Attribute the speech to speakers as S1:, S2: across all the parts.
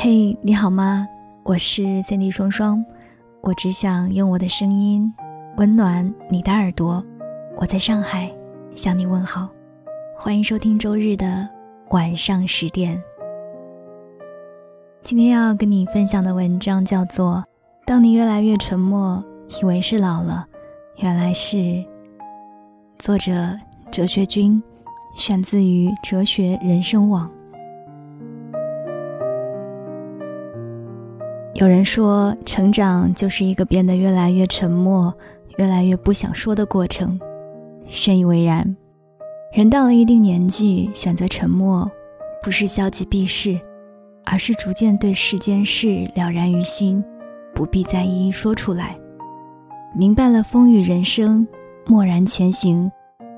S1: 嘿，你好吗？我是 Cindy 双双，我只想用我的声音温暖你的耳朵。我在上海向你问好，欢迎收听周日的晚上十点。今天要跟你分享的文章叫做《当你越来越沉默，以为是老了，原来是》。作者哲学君，选自于哲学人生网。有人说，成长就是一个变得越来越沉默、越来越不想说的过程。深以为然。人到了一定年纪，选择沉默，不是消极避世，而是逐渐对世间事了然于心，不必再一一说出来。明白了风雨人生，默然前行，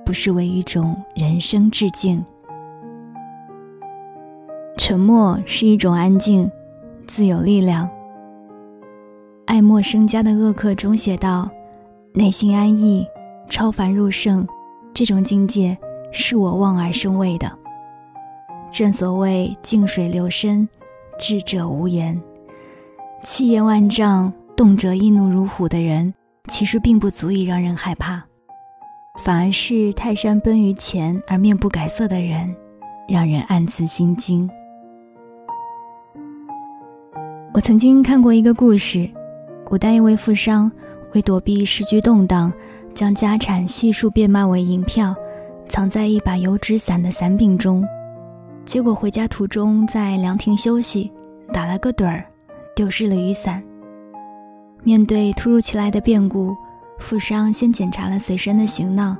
S1: 不失为一种人生致敬。沉默是一种安静，自有力量。爱默生家的恶客中写道：“内心安逸，超凡入圣，这种境界是我望而生畏的。”正所谓“静水流深，智者无言”。气焰万丈、动辄易怒如虎的人，其实并不足以让人害怕，反而是泰山崩于前而面不改色的人，让人暗自心惊。我曾经看过一个故事。古代一位富商为躲避时局动荡，将家产悉数变卖为银票，藏在一把油纸伞的伞柄中。结果回家途中在凉亭休息，打了个盹儿，丢失了雨伞。面对突如其来的变故，富商先检查了随身的行囊，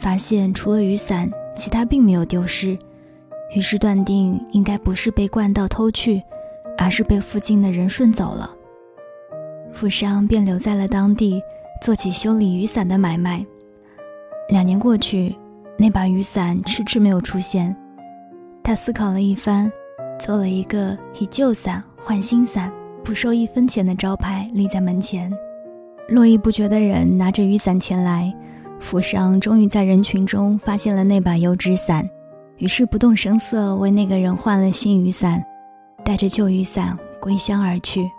S1: 发现除了雨伞，其他并没有丢失，于是断定应该不是被惯盗偷去，而是被附近的人顺走了。富商便留在了当地，做起修理雨伞的买卖。两年过去，那把雨伞迟迟没有出现。他思考了一番，做了一个以旧伞换新伞、不收一分钱的招牌立在门前。络绎不绝的人拿着雨伞前来，富商终于在人群中发现了那把油纸伞，于是不动声色为那个人换了新雨伞，带着旧雨伞归乡而去。《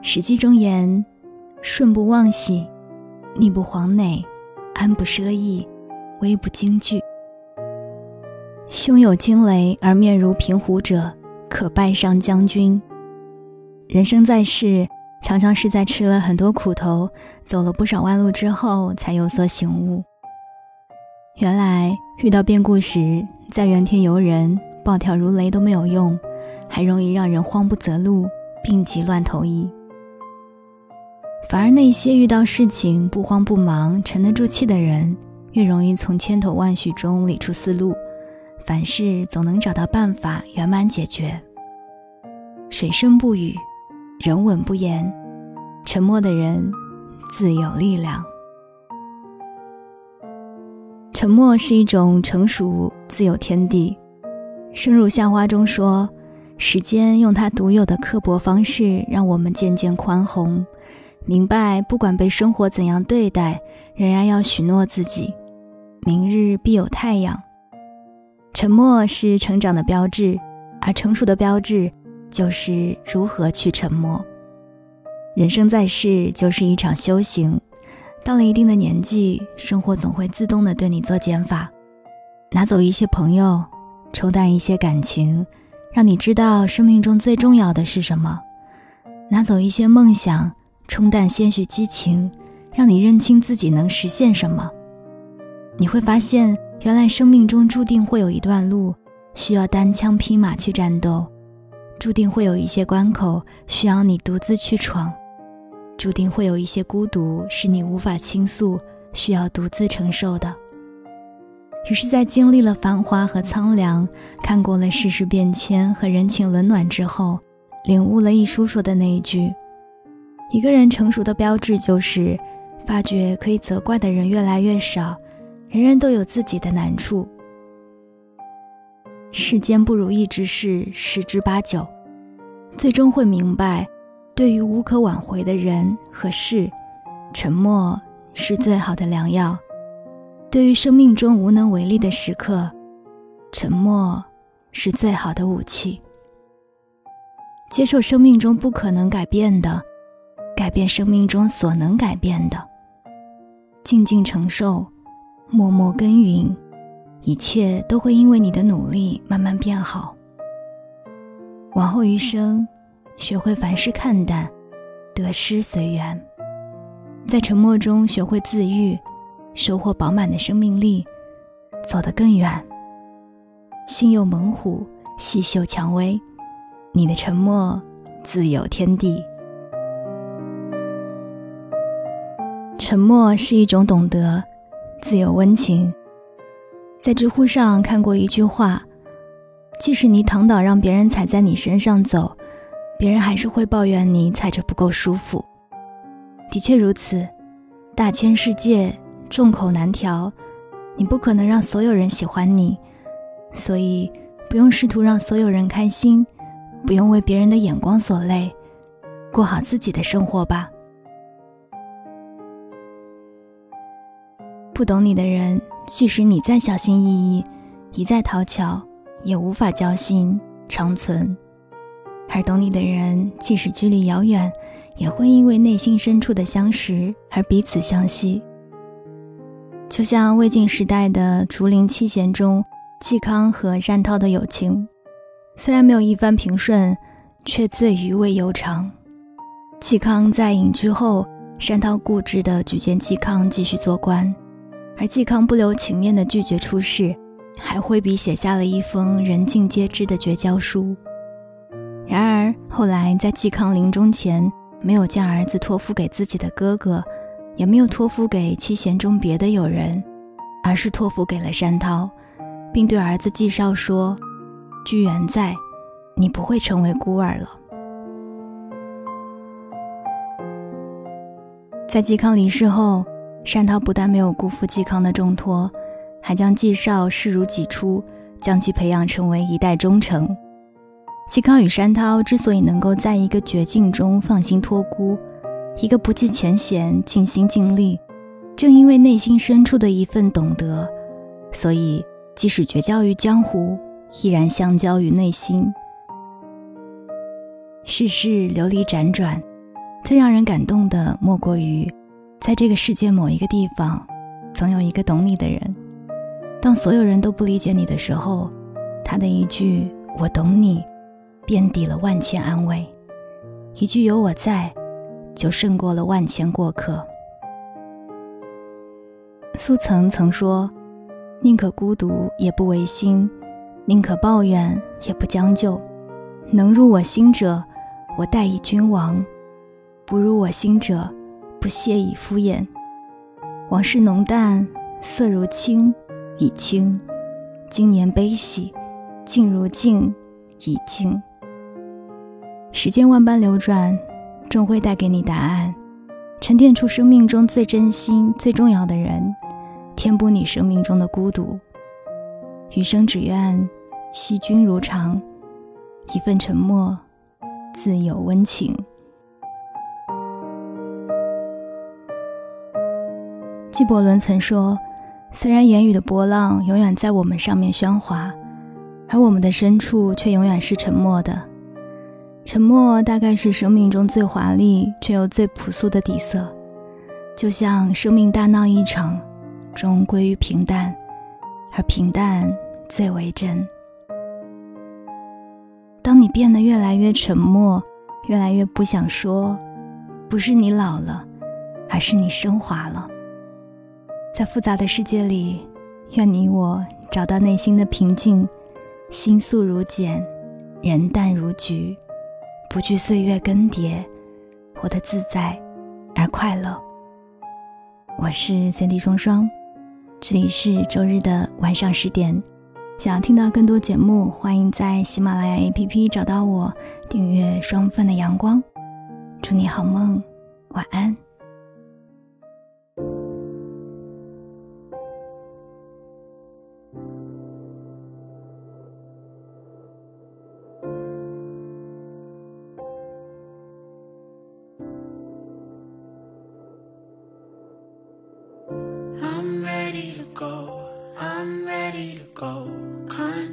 S1: 史记》中言：“顺不忘喜，逆不惶馁，安不奢逸，危不惊惧。胸有惊雷而面如平湖者，可拜上将军。”人生在世，常常是在吃了很多苦头、走了不少弯路之后，才有所醒悟。原来遇到变故时，再怨天尤人、暴跳如雷都没有用，还容易让人慌不择路，病急乱投医。反而那些遇到事情不慌不忙、沉得住气的人，越容易从千头万绪中理出思路，凡事总能找到办法圆满解决。水深不语，人稳不言，沉默的人自有力量。沉默是一种成熟，自有天地。生如夏花中说：“时间用它独有的刻薄方式，让我们渐渐宽宏。”明白，不管被生活怎样对待，仍然要许诺自己，明日必有太阳。沉默是成长的标志，而成熟的标志就是如何去沉默。人生在世就是一场修行，到了一定的年纪，生活总会自动的对你做减法，拿走一些朋友，冲淡一些感情，让你知道生命中最重要的是什么，拿走一些梦想。冲淡些许激情，让你认清自己能实现什么。你会发现，原来生命中注定会有一段路需要单枪匹马去战斗，注定会有一些关口需要你独自去闯，注定会有一些孤独是你无法倾诉、需要独自承受的。于是，在经历了繁华和苍凉，看过了世事变迁和人情冷暖之后，领悟了一书说的那一句。一个人成熟的标志就是，发觉可以责怪的人越来越少，人人都有自己的难处。世间不如意之事十之八九，最终会明白，对于无可挽回的人和事，沉默是最好的良药；对于生命中无能为力的时刻，沉默是最好的武器。接受生命中不可能改变的，改变生命中所能改变的。静静承受，默默耕耘，一切都会因为你的努力慢慢变好。往后余生，学会凡事看淡，得失随缘，在沉默中学会自愈，收获饱满的生命力，走得更远。心有猛虎，细嗅蔷薇。你的沉默，自有天地。沉默是一种懂得，自有温情。在知乎上看过一句话：即使你躺倒让别人踩在你身上走，别人还是会抱怨你踩着不够舒服。的确如此，大千世界，众口难调，你不可能让所有人喜欢你，所以不用试图让所有人开心。不用为别人的眼光所累，过好自己的生活吧。不懂你的人，即使你再小心翼翼，一再讨巧，也无法交心长存；而懂你的人，即使距离遥远，也会因为内心深处的相识而彼此相惜。就像魏晋时代的竹林七贤中，嵇康和单涛的友情。虽然没有一帆平顺，却最余味悠长。嵇康在隐居后，单涛固执地举荐嵇康继续做官，而嵇康不留情面地拒绝出仕，还挥笔写下了一封人尽皆知的绝交书。然而后来在嵇康临终前，没有将儿子托付给自己的哥哥，也没有托付给七贤中别的友人，而是托付给了山涛，并对儿子嵇绍说。居原在，你不会成为孤儿了。在嵇康离世后，单涛不但没有辜负嵇康的重托，还将嵇绍视如己出，将其培养成为一代忠臣。嵇康与山涛之所以能够在一个绝境中放心托孤，一个不计前嫌、尽心尽力，正因为内心深处的一份懂得，所以即使绝交于江湖。依然相交于内心。世事流离辗转，最让人感动的莫过于，在这个世界某一个地方，总有一个懂你的人。当所有人都不理解你的时候，他的一句“我懂你”，便抵了万千安慰；一句“有我在”，就胜过了万千过客。苏曾曾说：“宁可孤独，也不违心。”宁可抱怨，也不将就。能入我心者，我待以君王；不入我心者，不屑以敷衍。往事浓淡，色如青，已清；今年悲喜，静如静，已静。时间万般流转，终会带给你答案，沉淀出生命中最真心、最重要的人，填补你生命中的孤独。余生只愿。惜君如常，一份沉默，自有温情。纪伯伦曾说：“虽然言语的波浪永远在我们上面喧哗，而我们的深处却永远是沉默的。沉默大概是生命中最华丽却又最朴素的底色。就像生命大闹一场，终归于平淡，而平淡最为真。”当你变得越来越沉默，越来越不想说，不是你老了，而是你升华了。在复杂的世界里，愿你我找到内心的平静，心素如简，人淡如菊，不惧岁月更迭，活得自在而快乐。我是三 D 双双，这里是周日的晚上十点。想要听到更多节目，欢迎在喜马拉雅 APP 找到我，订阅双份的阳光。祝你好梦，晚安。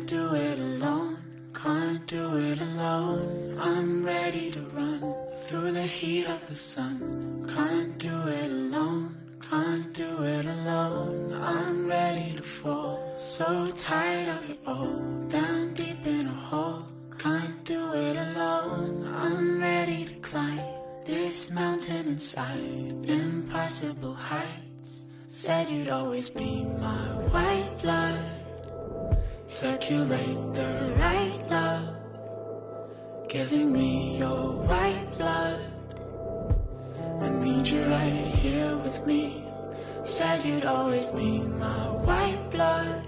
S2: Can't do it alone. Can't do it alone. I'm ready to run through the heat of the sun. Can't do it alone. Can't do it alone. I'm ready to fall. So tired of it all. Down deep in a hole. Can't do it alone. I'm ready to climb this mountain inside. Impossible heights. Said you'd always be my white blood. Circulate the right love. Giving me your white blood. I need you right here with me. Said you'd always be my white blood.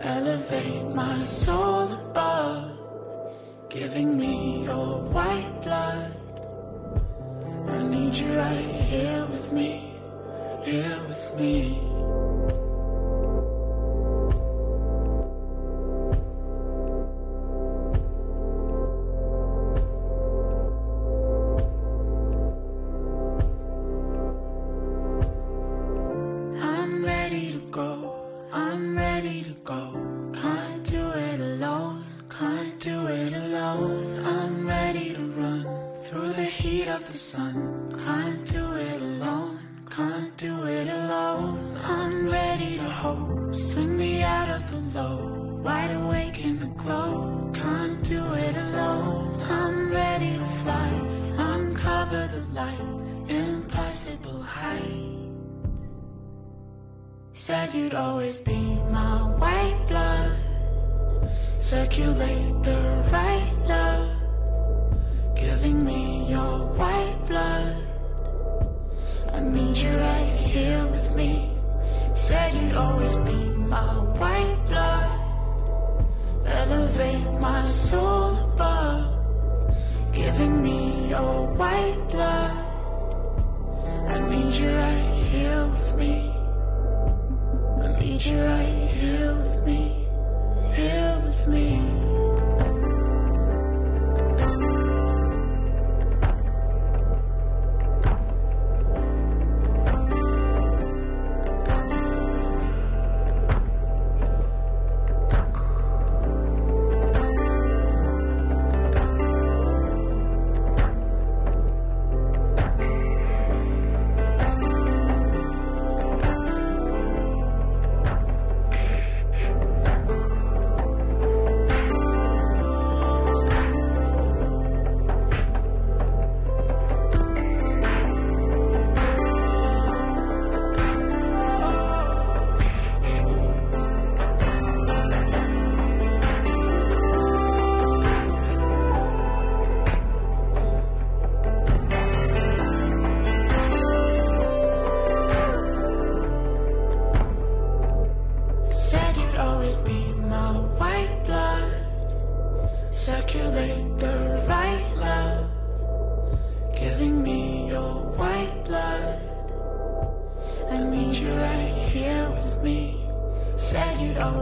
S2: Elevate my soul above. Giving me your white blood. I need you right here with me. Here with me. Of the sun. Can't do it alone. Can't do it alone. I'm ready to hope. Swing me out of the low. Wide awake in the glow. Can't do it alone. I'm ready to fly. Uncover the light. Impossible height. Said you'd always be my white blood. Circulate the right always be my white blood. Elevate my soul above. Giving me your white blood. I need you right here with me.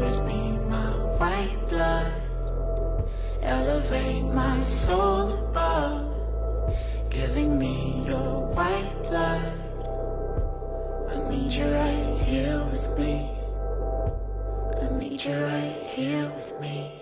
S2: Always be my white blood. Elevate my soul above. Giving me your white blood. I need you right here with me. I need you right here with me.